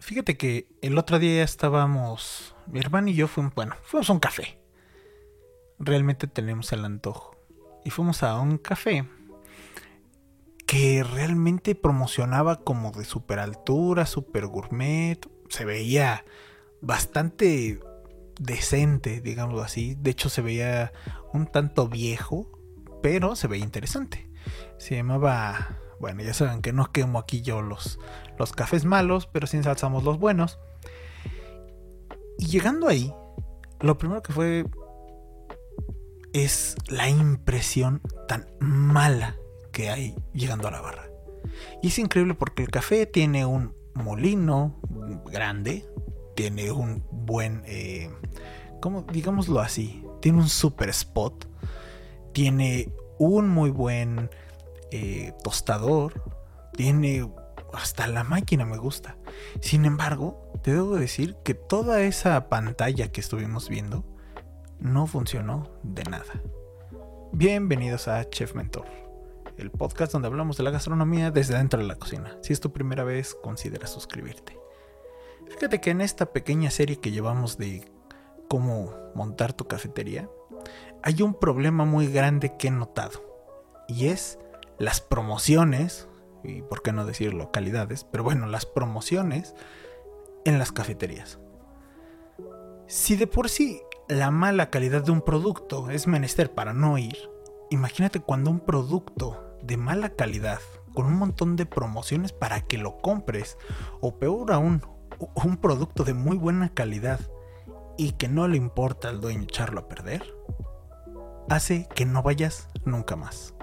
Fíjate que el otro día estábamos, mi hermano y yo fuimos, bueno, fuimos a un café. Realmente tenemos el antojo. Y fuimos a un café que realmente promocionaba como de super altura, super gourmet. Se veía bastante decente, digámoslo así. De hecho, se veía un tanto viejo, pero se veía interesante. Se llamaba bueno, ya saben que no quemo aquí yo los, los cafés malos, pero sí ensalzamos los buenos. Y llegando ahí, lo primero que fue es la impresión tan mala que hay llegando a la barra. Y es increíble porque el café tiene un molino grande, tiene un buen, eh, digámoslo así, tiene un super spot, tiene un muy buen eh, tostador, tiene hasta la máquina me gusta. Sin embargo, te debo decir que toda esa pantalla que estuvimos viendo no funcionó de nada. Bienvenidos a Chef Mentor, el podcast donde hablamos de la gastronomía desde dentro de la cocina. Si es tu primera vez, considera suscribirte. Fíjate que en esta pequeña serie que llevamos de cómo montar tu cafetería, hay un problema muy grande que he notado. Y es las promociones, y por qué no decir localidades, pero bueno, las promociones en las cafeterías. Si de por sí la mala calidad de un producto es menester para no ir, imagínate cuando un producto de mala calidad, con un montón de promociones para que lo compres, o peor aún, un producto de muy buena calidad y que no le importa al dueño echarlo a perder, hace que no vayas nunca más.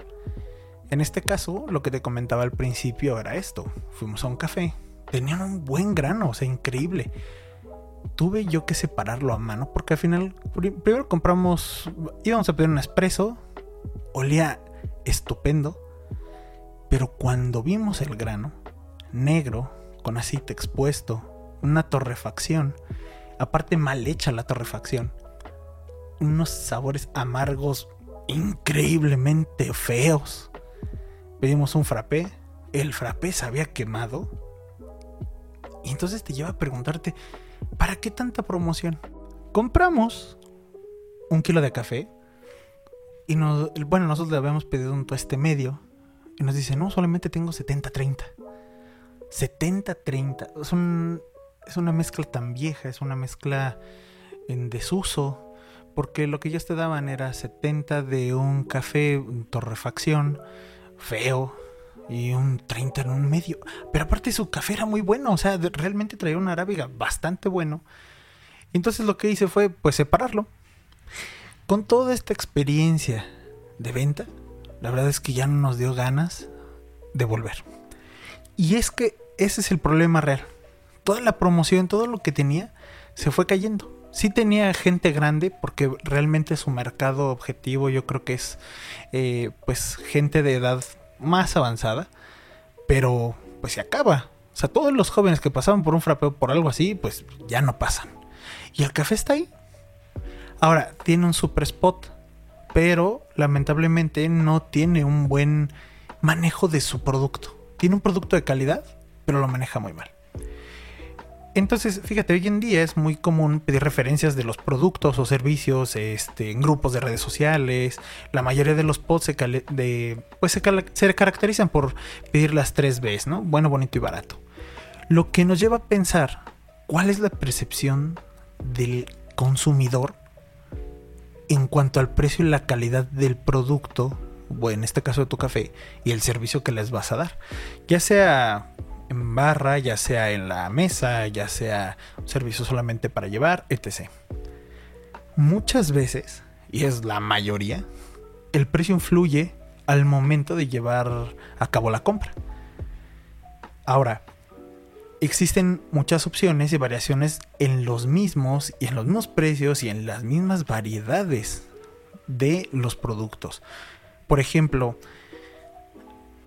En este caso, lo que te comentaba al principio era esto. Fuimos a un café. Tenían un buen grano, o sea, increíble. Tuve yo que separarlo a mano porque al final, primero compramos, íbamos a pedir un espresso. Olía estupendo. Pero cuando vimos el grano, negro, con aceite expuesto, una torrefacción, aparte mal hecha la torrefacción, unos sabores amargos increíblemente feos pedimos un frappé, el frappé se había quemado. Y entonces te lleva a preguntarte, ¿para qué tanta promoción? Compramos un kilo de café y nos, bueno, nosotros le habíamos pedido un tueste medio y nos dice, no, solamente tengo 70-30. 70-30. Es, es una mezcla tan vieja, es una mezcla en desuso. Porque lo que ellos te daban era 70 de un café, torrefacción, feo y un 30 en un medio. Pero aparte su café era muy bueno, o sea, realmente traía una arábiga bastante bueno. Entonces lo que hice fue pues separarlo. Con toda esta experiencia de venta, la verdad es que ya no nos dio ganas de volver. Y es que ese es el problema real. Toda la promoción, todo lo que tenía, se fue cayendo. Sí tenía gente grande porque realmente su mercado objetivo yo creo que es eh, pues gente de edad más avanzada pero pues se acaba. O sea todos los jóvenes que pasaban por un frapeo por algo así pues ya no pasan. Y el café está ahí. Ahora tiene un super spot pero lamentablemente no tiene un buen manejo de su producto. Tiene un producto de calidad pero lo maneja muy mal entonces, fíjate, hoy en día es muy común pedir referencias de los productos o servicios este, en grupos de redes sociales. La mayoría de los posts pues se, caracterizan por pedir las tres Bs, ¿no? Bueno, bonito y barato. Lo que nos lleva a pensar cuál es la percepción del consumidor en cuanto al precio y la calidad del producto, o en este caso de tu café, y el servicio que les vas a dar. Ya sea en barra, ya sea en la mesa, ya sea un servicio solamente para llevar, etc. Muchas veces, y es la mayoría, el precio influye al momento de llevar a cabo la compra. Ahora, existen muchas opciones y variaciones en los mismos y en los mismos precios y en las mismas variedades de los productos. Por ejemplo,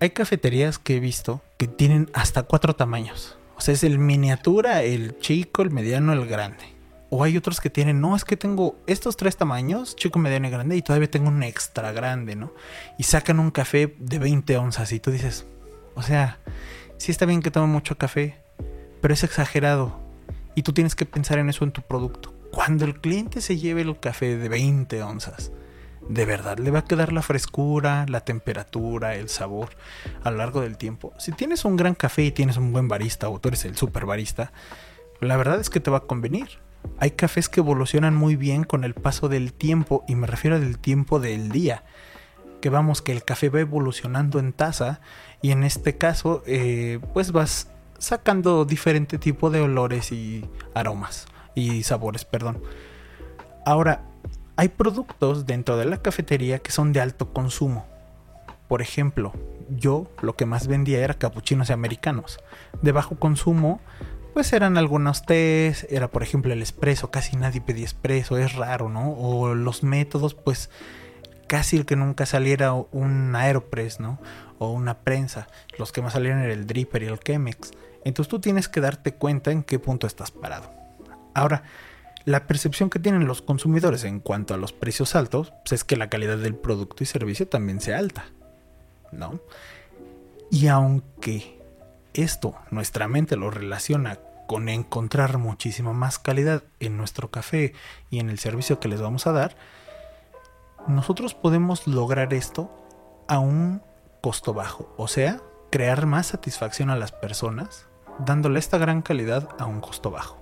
hay cafeterías que he visto que tienen hasta cuatro tamaños. O sea, es el miniatura, el chico, el mediano, el grande. O hay otros que tienen, no, es que tengo estos tres tamaños, chico, mediano y grande, y todavía tengo un extra grande, ¿no? Y sacan un café de 20 onzas y tú dices, o sea, sí está bien que tome mucho café, pero es exagerado. Y tú tienes que pensar en eso en tu producto. Cuando el cliente se lleve el café de 20 onzas, de verdad le va a quedar la frescura, la temperatura, el sabor a lo largo del tiempo. Si tienes un gran café y tienes un buen barista o tú eres el super barista, la verdad es que te va a convenir. Hay cafés que evolucionan muy bien con el paso del tiempo y me refiero del tiempo del día. Que vamos, que el café va evolucionando en taza y en este caso eh, pues vas sacando diferente tipo de olores y aromas y sabores, perdón. Ahora, hay productos dentro de la cafetería que son de alto consumo. Por ejemplo, yo lo que más vendía era capuchinos y americanos. De bajo consumo, pues eran algunos tés, era por ejemplo el espresso, casi nadie pedía espresso, es raro, ¿no? O los métodos, pues casi el que nunca saliera un Aeropress, ¿no? O una prensa. Los que más salieron era el Dripper y el Chemex. Entonces tú tienes que darte cuenta en qué punto estás parado. Ahora, la percepción que tienen los consumidores en cuanto a los precios altos pues, es que la calidad del producto y servicio también sea alta. ¿No? Y aunque esto nuestra mente lo relaciona con encontrar muchísima más calidad en nuestro café y en el servicio que les vamos a dar, nosotros podemos lograr esto a un costo bajo, o sea, crear más satisfacción a las personas dándole esta gran calidad a un costo bajo.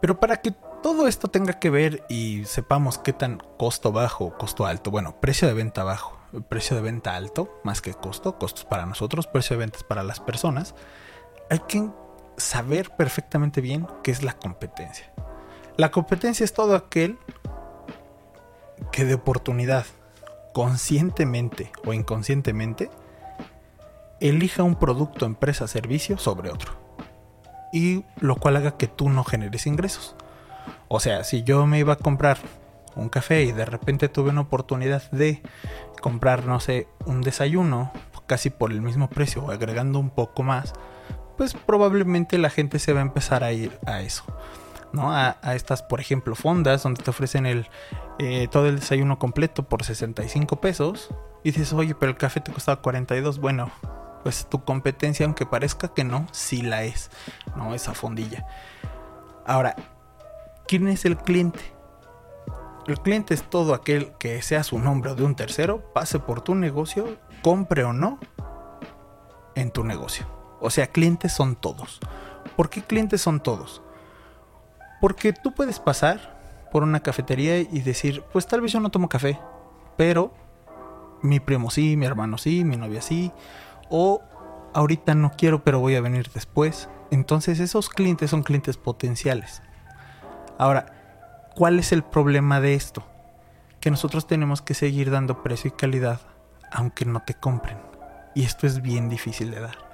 Pero para que todo esto tenga que ver y sepamos qué tan costo bajo costo alto, bueno, precio de venta bajo, precio de venta alto, más que costo, costos para nosotros, precio de ventas para las personas, hay que saber perfectamente bien qué es la competencia. La competencia es todo aquel que de oportunidad, conscientemente o inconscientemente, elija un producto, empresa, servicio sobre otro y lo cual haga que tú no generes ingresos. O sea, si yo me iba a comprar un café y de repente tuve una oportunidad de comprar, no sé, un desayuno casi por el mismo precio o agregando un poco más, pues probablemente la gente se va a empezar a ir a eso. ¿no? A, estas, por ejemplo, fondas donde te ofrecen el, eh, todo el desayuno completo por 65 pesos. Y dices, oye, pero el café te costaba 42. Bueno, pues tu competencia, aunque parezca que no, sí la es, ¿no? Esa fondilla. Ahora, ¿quién es el cliente? El cliente es todo aquel que sea su nombre o de un tercero, pase por tu negocio, compre o no en tu negocio. O sea, clientes son todos. ¿Por qué clientes son todos? Porque tú puedes pasar por una cafetería y decir, pues tal vez yo no tomo café, pero mi primo sí, mi hermano sí, mi novia sí, o ahorita no quiero pero voy a venir después. Entonces esos clientes son clientes potenciales. Ahora, ¿cuál es el problema de esto? Que nosotros tenemos que seguir dando precio y calidad aunque no te compren. Y esto es bien difícil de dar.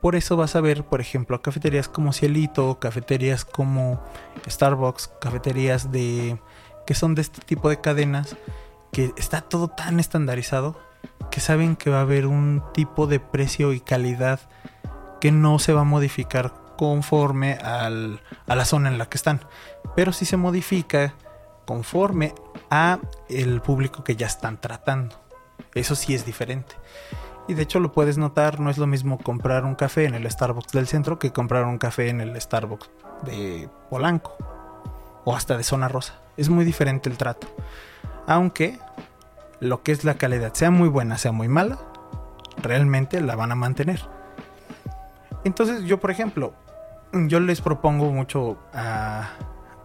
Por eso vas a ver, por ejemplo, cafeterías como Cielito, cafeterías como Starbucks, cafeterías de que son de este tipo de cadenas que está todo tan estandarizado que saben que va a haber un tipo de precio y calidad que no se va a modificar conforme a la zona en la que están, pero sí se modifica conforme a el público que ya están tratando. Eso sí es diferente. Y de hecho lo puedes notar, no es lo mismo comprar un café en el Starbucks del centro que comprar un café en el Starbucks de Polanco o hasta de Zona Rosa. Es muy diferente el trato. Aunque lo que es la calidad, sea muy buena, sea muy mala, realmente la van a mantener. Entonces yo, por ejemplo, yo les propongo mucho a,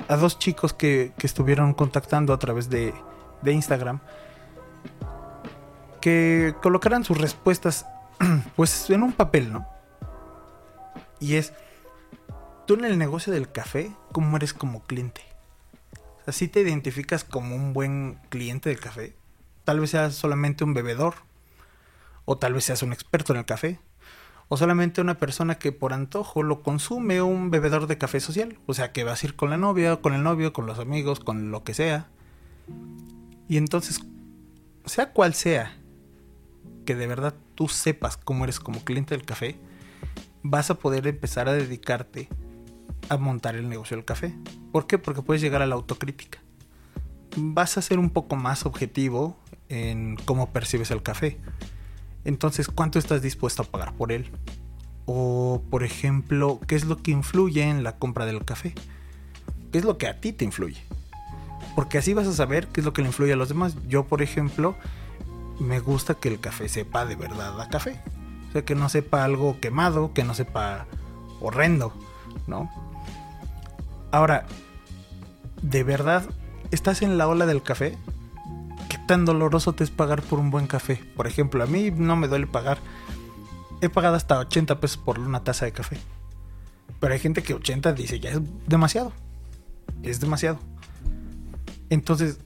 dos chicos que, estuvieron contactando a través de, de Instagram que colocaran sus respuestas pues en un papel, ¿no? Y es, tú en el negocio del café, ¿cómo eres como cliente? Así te identificas como un buen cliente del café tal vez seas solamente un bebedor, o tal vez seas un experto en el café, o solamente una persona que por antojo lo consume un bebedor de café social, o sea que vas a ir con la novia, con el novio, con los amigos, con lo que sea. Y entonces, sea cual sea, que de verdad tú sepas cómo eres como cliente del café, vas a poder empezar a dedicarte a montar el negocio del café. ¿Por qué? Porque puedes llegar a la autocrítica. Vas a ser un poco más objetivo en cómo percibes el café. Entonces, ¿cuánto estás dispuesto a pagar por él? O, por ejemplo, ¿qué es lo que influye en la compra del café? ¿Qué es lo que a ti te influye? Porque así vas a saber qué es lo que le influye a los demás. Yo, por ejemplo, me gusta que el café sepa de verdad a café. O sea, que no sepa algo quemado, que no sepa horrendo, ¿no? Ahora, ¿de verdad estás en la ola del café? ¿Qué tan doloroso te es pagar por un buen café? Por ejemplo, a mí no me duele pagar. He pagado hasta 80 pesos por una taza de café. Pero hay gente que 80 dice ya es demasiado. Es demasiado. Entonces,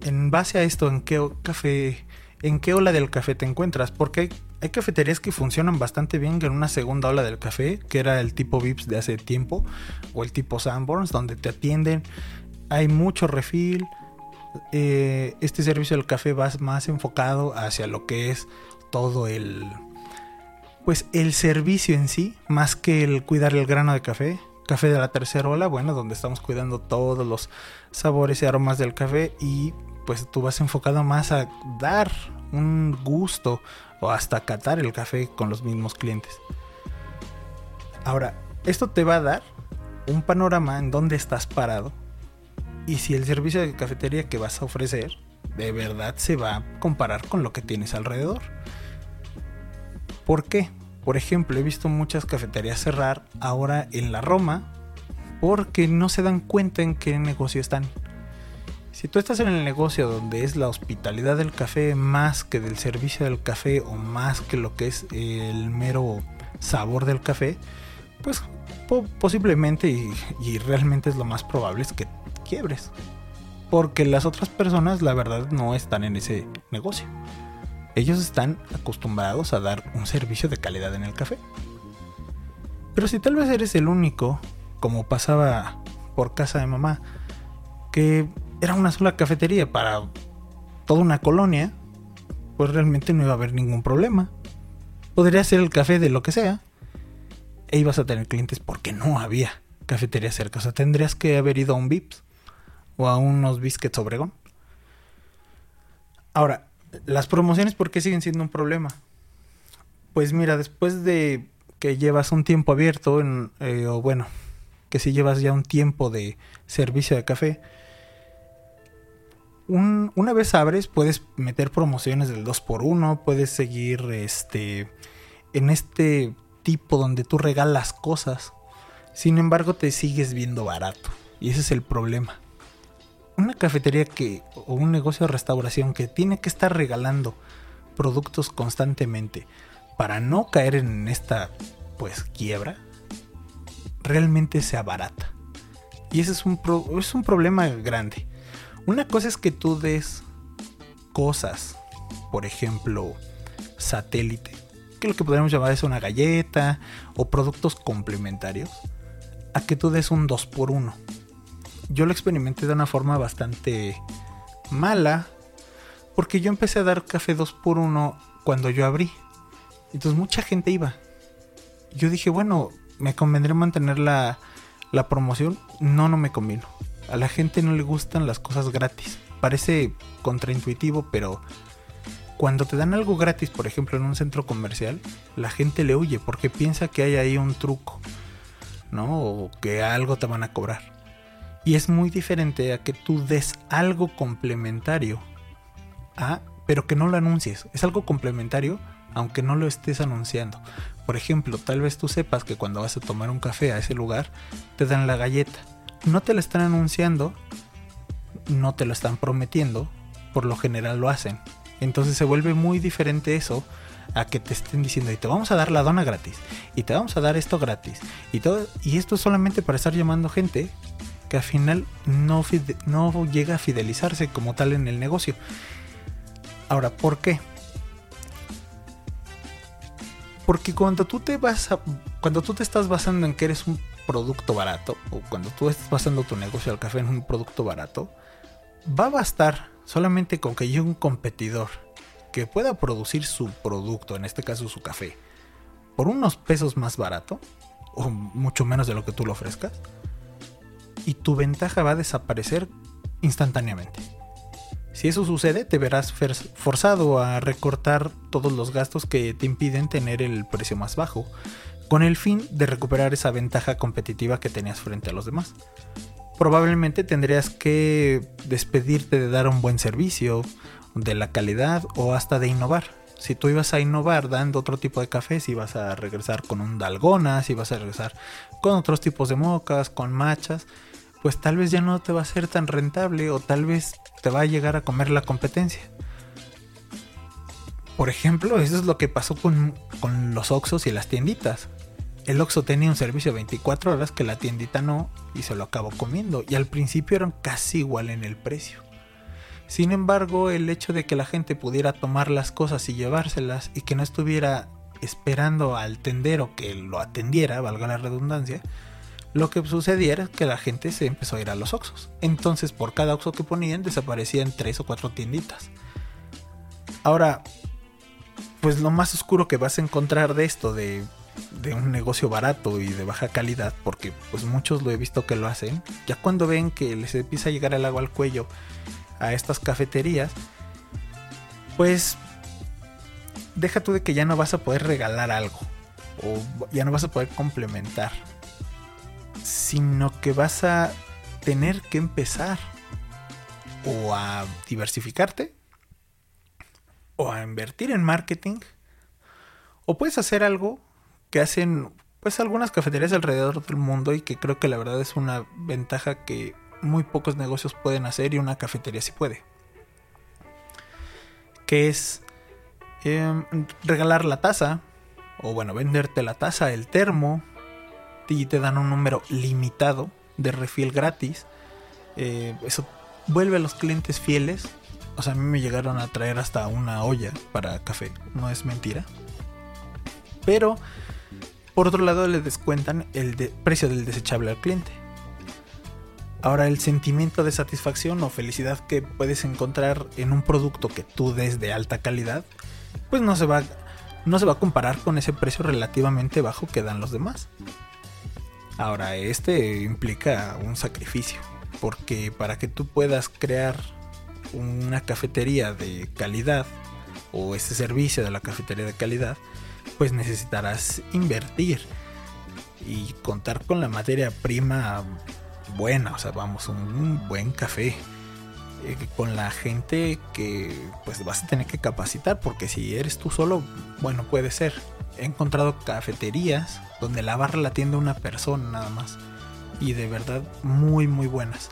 en base a esto, ¿en qué café, en qué ola del café te encuentras? Porque hay, hay cafeterías que funcionan bastante bien en una segunda ola del café, que era el tipo Vips de hace tiempo, o el tipo Sanborns, donde te atienden, hay mucho refil. Eh, este servicio del café va más enfocado hacia lo que es todo el pues el servicio en sí, más que el cuidar el grano de café. Café de la tercera ola, bueno, donde estamos cuidando todos los sabores y aromas del café y pues tú vas enfocado más a dar un gusto o hasta catar el café con los mismos clientes. Ahora, esto te va a dar un panorama en donde estás parado y si el servicio de cafetería que vas a ofrecer de verdad se va a comparar con lo que tienes alrededor. ¿Por qué? Por ejemplo, he visto muchas cafeterías cerrar ahora en la Roma porque no se dan cuenta en qué negocio están. Si tú estás en el negocio donde es la hospitalidad del café más que del servicio del café o más que lo que es el mero sabor del café, pues po posiblemente y, y realmente es lo más probable es que quiebres. Porque las otras personas la verdad no están en ese negocio. Ellos están acostumbrados a dar un servicio de calidad en el café. Pero si tal vez eres el único, como pasaba por casa de mamá, que era una sola cafetería para toda una colonia, pues realmente no iba a haber ningún problema. Podría ser el café de lo que sea. E ibas a tener clientes porque no había cafetería cerca. O sea, tendrías que haber ido a un Vips o a unos Biscuits Obregón. Ahora, las promociones, ¿por qué siguen siendo un problema? Pues mira, después de que llevas un tiempo abierto, en, eh, o bueno, que si llevas ya un tiempo de servicio de café, un, una vez abres, puedes meter promociones del 2x1, puedes seguir este, en este tipo donde tú regalas cosas. Sin embargo, te sigues viendo barato. Y ese es el problema. Una cafetería que, o un negocio de restauración que tiene que estar regalando productos constantemente para no caer en esta pues quiebra, realmente se abarata. Y ese es un, pro, es un problema grande. Una cosa es que tú des cosas, por ejemplo, satélite, que lo que podríamos llamar es una galleta o productos complementarios, a que tú des un 2x1. Yo lo experimenté de una forma bastante mala, porque yo empecé a dar café 2x1 cuando yo abrí. Entonces mucha gente iba. Yo dije, bueno, me convendría mantener la, la promoción. No, no me convino. A la gente no le gustan las cosas gratis. Parece contraintuitivo, pero cuando te dan algo gratis, por ejemplo, en un centro comercial, la gente le huye porque piensa que hay ahí un truco, ¿no? O que algo te van a cobrar. Y es muy diferente a que tú des algo complementario a, pero que no lo anuncies. Es algo complementario, aunque no lo estés anunciando. Por ejemplo, tal vez tú sepas que cuando vas a tomar un café a ese lugar, te dan la galleta no te lo están anunciando, no te lo están prometiendo, por lo general lo hacen. Entonces se vuelve muy diferente eso a que te estén diciendo y te vamos a dar la dona gratis y te vamos a dar esto gratis y todo y esto es solamente para estar llamando gente que al final no, no llega a fidelizarse como tal en el negocio. Ahora, ¿por qué? Porque cuando tú te vas a, cuando tú te estás basando en que eres un producto barato, o cuando tú estás basando tu negocio al café en un producto barato, va a bastar solamente con que llegue un competidor que pueda producir su producto, en este caso su café, por unos pesos más barato, o mucho menos de lo que tú lo ofrezcas, y tu ventaja va a desaparecer instantáneamente. Si eso sucede, te verás forzado a recortar todos los gastos que te impiden tener el precio más bajo con el fin de recuperar esa ventaja competitiva que tenías frente a los demás. Probablemente tendrías que despedirte de dar un buen servicio, de la calidad o hasta de innovar. Si tú ibas a innovar dando otro tipo de café, si ibas a regresar con un dalgona, si ibas a regresar con otros tipos de mocas, con machas, pues tal vez ya no te va a ser tan rentable o tal vez te va a llegar a comer la competencia. Por ejemplo, eso es lo que pasó con, los Oxos y las tienditas. El Oxo tenía un servicio 24 horas que la tiendita no y se lo acabó comiendo. Y al principio eran casi igual en el precio. Sin embargo, el hecho de que la gente pudiera tomar las cosas y llevárselas y que no estuviera esperando al tendero que lo atendiera, valga la redundancia, lo que sucediera es que la gente se empezó a ir a los Oxos. Entonces, por cada Oxo que ponían, desaparecían tres o cuatro tienditas. Ahora, pues lo más oscuro que vas a encontrar de esto, de, de, un negocio barato y de baja calidad, porque pues muchos lo he visto que lo hacen, ya cuando ven que les empieza a llegar el agua al cuello a estas cafeterías, pues deja tú de que ya no vas a poder regalar algo, o ya no vas a poder complementar sino que vas a tener que empezar o a diversificarte o a invertir en marketing o puedes hacer algo que hacen pues algunas cafeterías alrededor del mundo y que creo que la verdad es una ventaja que muy pocos negocios pueden hacer y una cafetería sí puede. Que es em, regalar la taza o bueno, venderte la taza, el termo, y te dan un número limitado de refill gratis. Eh, eso vuelve a los clientes fieles. O sea, a mí me llegaron a traer hasta una olla para café, no es mentira. Pero, por otro lado, le descuentan el precio del desechable al cliente. Ahora, el sentimiento de satisfacción o felicidad que puedes encontrar en un producto que tú des de alta calidad, pues no se va, no se va a comparar con ese precio relativamente bajo que dan los demás. Ahora, este implica un sacrificio, porque para que tú puedas crear una cafetería de calidad o ese servicio de la cafetería de calidad, pues necesitarás invertir y contar con la materia prima buena, o sea, vamos, un buen café eh, con la gente que pues vas a tener que capacitar porque si eres tú solo, bueno, puede ser. He encontrado cafeterías donde la barra la atiende una persona nada más. Y de verdad muy muy buenas.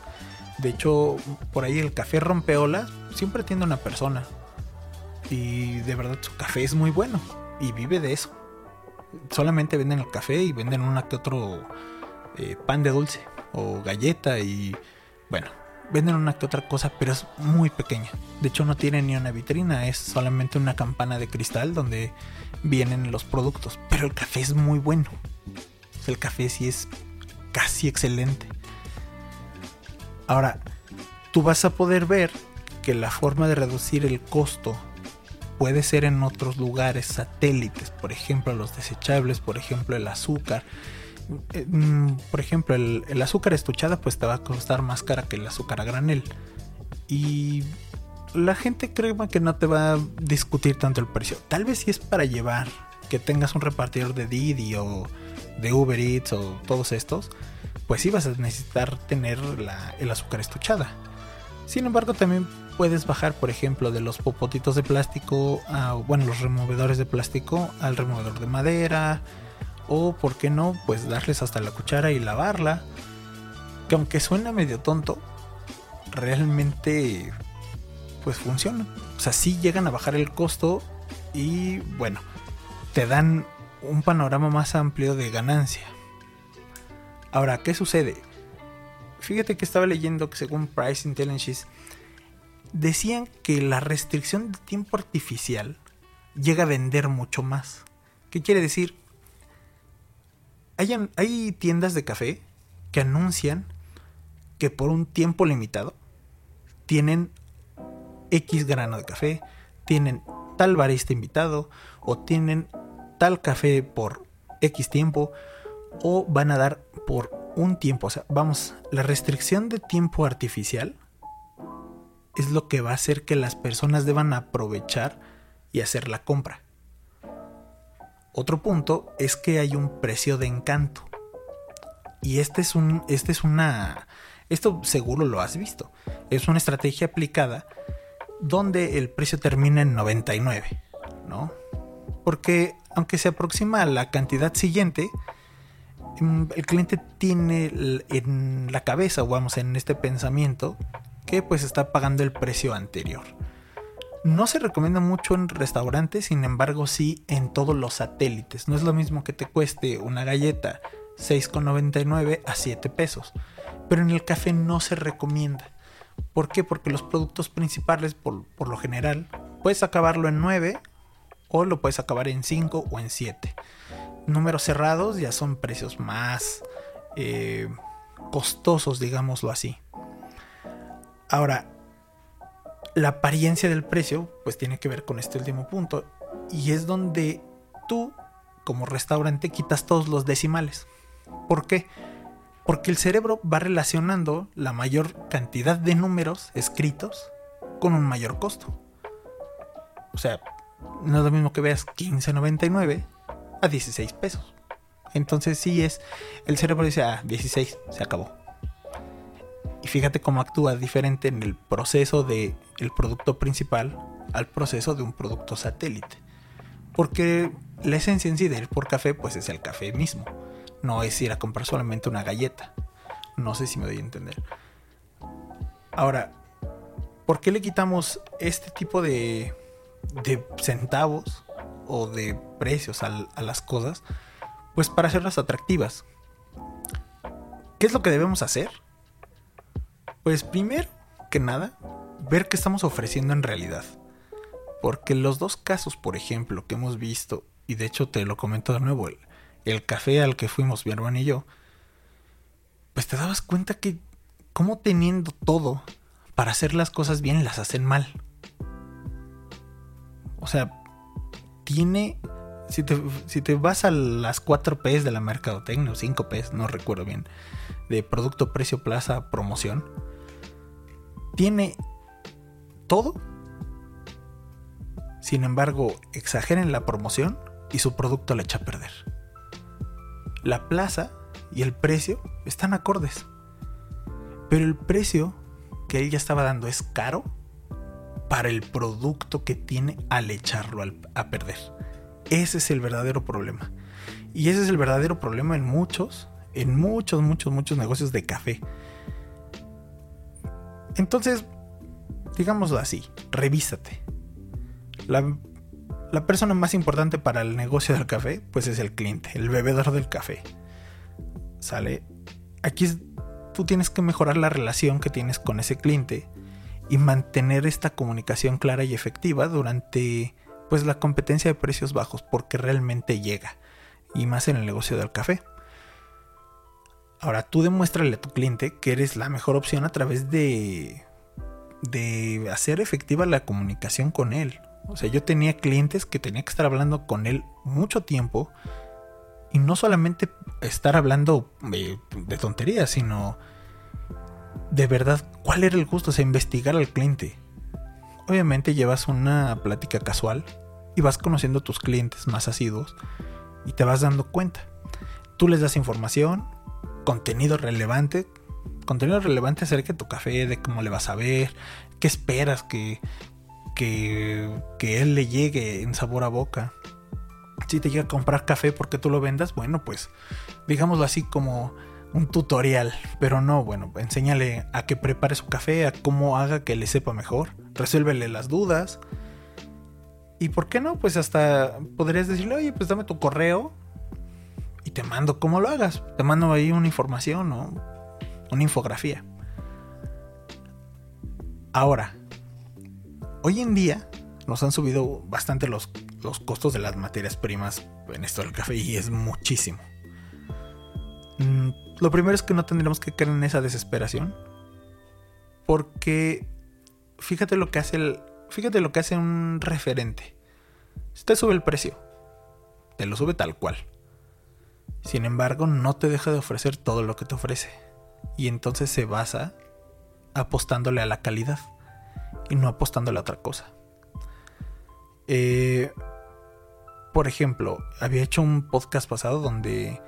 De hecho, por ahí el café rompeolas siempre atiende una persona. Y de verdad su café es muy bueno. Y vive de eso. Solamente venden el café y venden una que otro eh, pan de dulce o galleta y bueno, venden una que otra cosa, pero es muy pequeña. De hecho, no tiene ni una vitrina, es solamente una campana de cristal donde vienen los productos. Pero el café es muy bueno. El café sí es casi excelente. Ahora, tú vas a poder ver que la forma de reducir el costo puede ser en otros lugares satélites, por ejemplo los desechables, por ejemplo el azúcar. Eh, mm, por ejemplo, el, azúcar estuchada pues te va a costar más cara que el azúcar a granel. Y la gente cree que no te va a discutir tanto el precio. Tal vez si es para llevar, que tengas un repartidor de Didi o de Uber Eats o todos estos, pues sí vas a necesitar tener el azúcar estuchada. Sin embargo, también puedes bajar, por ejemplo, de los popotitos de plástico, a, bueno, los removedores de plástico al removedor de madera, o por qué no, pues darles hasta la cuchara y lavarla. Que aunque suena medio tonto, realmente pues funciona. O sea, sí llegan a bajar el costo y bueno, te dan un panorama más amplio de ganancia. Ahora, ¿qué sucede? Fíjate que estaba leyendo que según Price Intelligence decían que la restricción de tiempo artificial llega a vender mucho más. ¿Qué quiere decir? Hay, tiendas de café que anuncian que por un tiempo limitado tienen X grano de café, tienen tal barista invitado o tienen tal café por X tiempo o van a dar por un tiempo. O sea, vamos, la restricción de tiempo artificial es lo que va a hacer que las personas deban aprovechar y hacer la compra. Otro punto es que hay un precio de encanto. Y este es un. Este es una. Esto seguro lo has visto. Es una estrategia aplicada donde el precio termina en 99, ¿no? Porque aunque se aproxima a la cantidad siguiente, mm, el cliente tiene en la cabeza, o vamos, en este pensamiento, que pues está pagando el precio anterior. No se recomienda mucho en restaurantes, sin embargo sí en todos los satélites. No es lo mismo que te cueste una galleta 6,99 a 7 pesos. Pero en el café no se recomienda. ¿Por qué? Porque los productos principales, por, lo general, puedes acabarlo en 9 o lo puedes acabar en 5 o en 7. Números cerrados ya son precios más eh, costosos, digámoslo así. Ahora, la apariencia del precio pues tiene que ver con este último punto y es donde tú como restaurante quitas todos los decimales. ¿Por qué? Porque el cerebro va relacionando la mayor cantidad de números escritos con un mayor costo. O sea, no es lo mismo que veas 15.99 a 16 pesos. Entonces sí es, el cerebro dice, ah, 16, se acabó. Fíjate cómo actúa diferente en el proceso del el producto principal al proceso de un producto satélite. Porque la esencia en sí de ir por café, pues es el café mismo. No es ir a comprar solamente una galleta. No sé si me doy a entender. Ahora, ¿por qué le quitamos este tipo de, de centavos o de precios a, a las cosas? Pues para hacerlas atractivas. ¿Qué es lo que debemos hacer? Pues primero que nada, ver qué estamos ofreciendo en realidad. Porque los dos casos, por ejemplo, que hemos visto, y de hecho te lo comento de nuevo, el, café al que fuimos mi hermano y yo, pues te dabas cuenta que como teniendo todo para hacer las cosas bien las hacen mal. O sea, tiene... Si te, si te vas a las 4 P's de la mercadotecnia o 5 P's, no recuerdo bien, de producto, precio, plaza, promoción, tiene todo. Sin embargo, exageren la promoción y su producto le echa a perder. La plaza y el precio están acordes. Pero el precio que él ya estaba dando es caro para el producto que tiene al echarlo a perder. Ese es el verdadero problema. Y ese es el verdadero problema en muchos, en muchos, muchos, muchos negocios de café. Entonces, digámoslo así, revísate. La, la, persona más importante para el negocio del café, pues es el cliente, el bebedor del café. ¿Sale? Aquí tú tienes que mejorar la relación que tienes con ese cliente y mantener esta comunicación clara y efectiva durante pues la competencia de precios bajos porque realmente llega y más en el negocio del café. Ahora tú demuéstrale a tu cliente que eres la mejor opción a través de, de hacer efectiva la comunicación con él. O sea, yo tenía clientes que tenía que estar hablando con él mucho tiempo y no solamente estar hablando de, de tonterías, sino de verdad cuál era el gusto, o sea, investigar al cliente. Obviamente llevas una plática casual y vas conociendo a tus clientes más asiduos y te vas dando cuenta. Tú les das información, contenido relevante. Contenido relevante acerca de tu café, de cómo le vas a ver, qué esperas que, que, que él le llegue en sabor a boca. Si te llega a comprar café porque tú lo vendas, bueno, pues digámoslo así como un tutorial, pero no, bueno, enséñale a que prepare su café, a cómo haga que le sepa mejor, resuélvele las dudas. Y por qué no, pues hasta podrías decirle, oye, pues dame tu correo y te mando cómo lo hagas. Te mando ahí una información o una infografía. Ahora, hoy en día nos han subido bastante los, los costos de las materias primas en esto del café y es muchísimo. Mm, lo primero es que no tendremos que caer en esa desesperación. Porque fíjate lo que hace el, fíjate lo que hace un referente. Si te sube el precio, te lo sube tal cual. Sin embargo, no te deja de ofrecer todo lo que te ofrece. Y entonces se basa apostándole a la calidad y no apostándole a otra cosa. Eh, Por ejemplo, había hecho un podcast pasado donde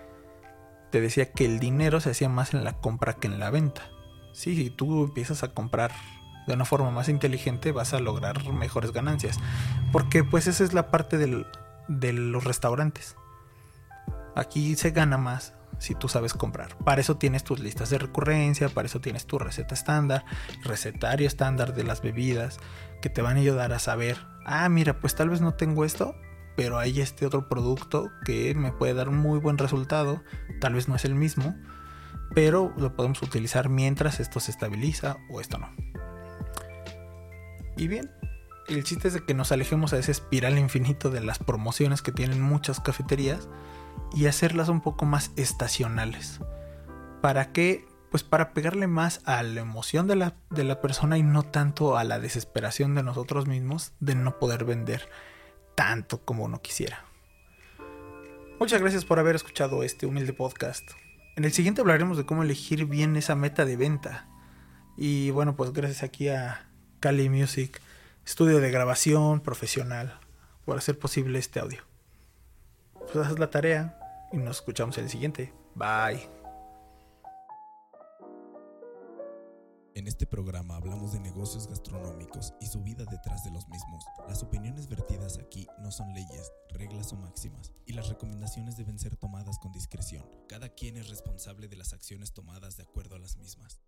te decía que el dinero se hacía más en la compra que en la venta. Sí, si tú empiezas a comprar de una forma más inteligente vas a lograr mejores ganancias. Porque pues esa es la parte de los restaurantes. Aquí se gana más si tú sabes comprar. Para eso tienes tus listas de recurrencia, para eso tienes tu receta estándar, recetario estándar de las bebidas, que te van a ayudar a saber, ah, mira, pues tal vez no tengo esto, pero hay este otro producto que me puede dar un muy buen resultado, tal vez no es el mismo, pero lo podemos utilizar mientras esto se estabiliza o esto no. Y bien, el chiste es de que nos alejemos a ese espiral infinito de las promociones que tienen muchas cafeterías y hacerlas un poco más estacionales. ¿Para qué? Pues para pegarle más a la emoción de la, de la persona y no tanto a la desesperación de nosotros mismos de no poder vender tanto como uno quisiera. Muchas gracias por haber escuchado este humilde podcast. En el siguiente hablaremos de cómo elegir bien esa meta de venta. Y bueno, pues gracias aquí a Cali Music, estudio de grabación profesional, por hacer posible este audio. Pues haz la tarea y nos escuchamos el siguiente. Bye. En este programa hablamos de negocios gastronómicos y su vida detrás de los mismos. Las opiniones vertidas aquí no son leyes, reglas o máximas, y las recomendaciones deben ser tomadas con discreción. Cada quien es responsable de las acciones tomadas de acuerdo a las mismas.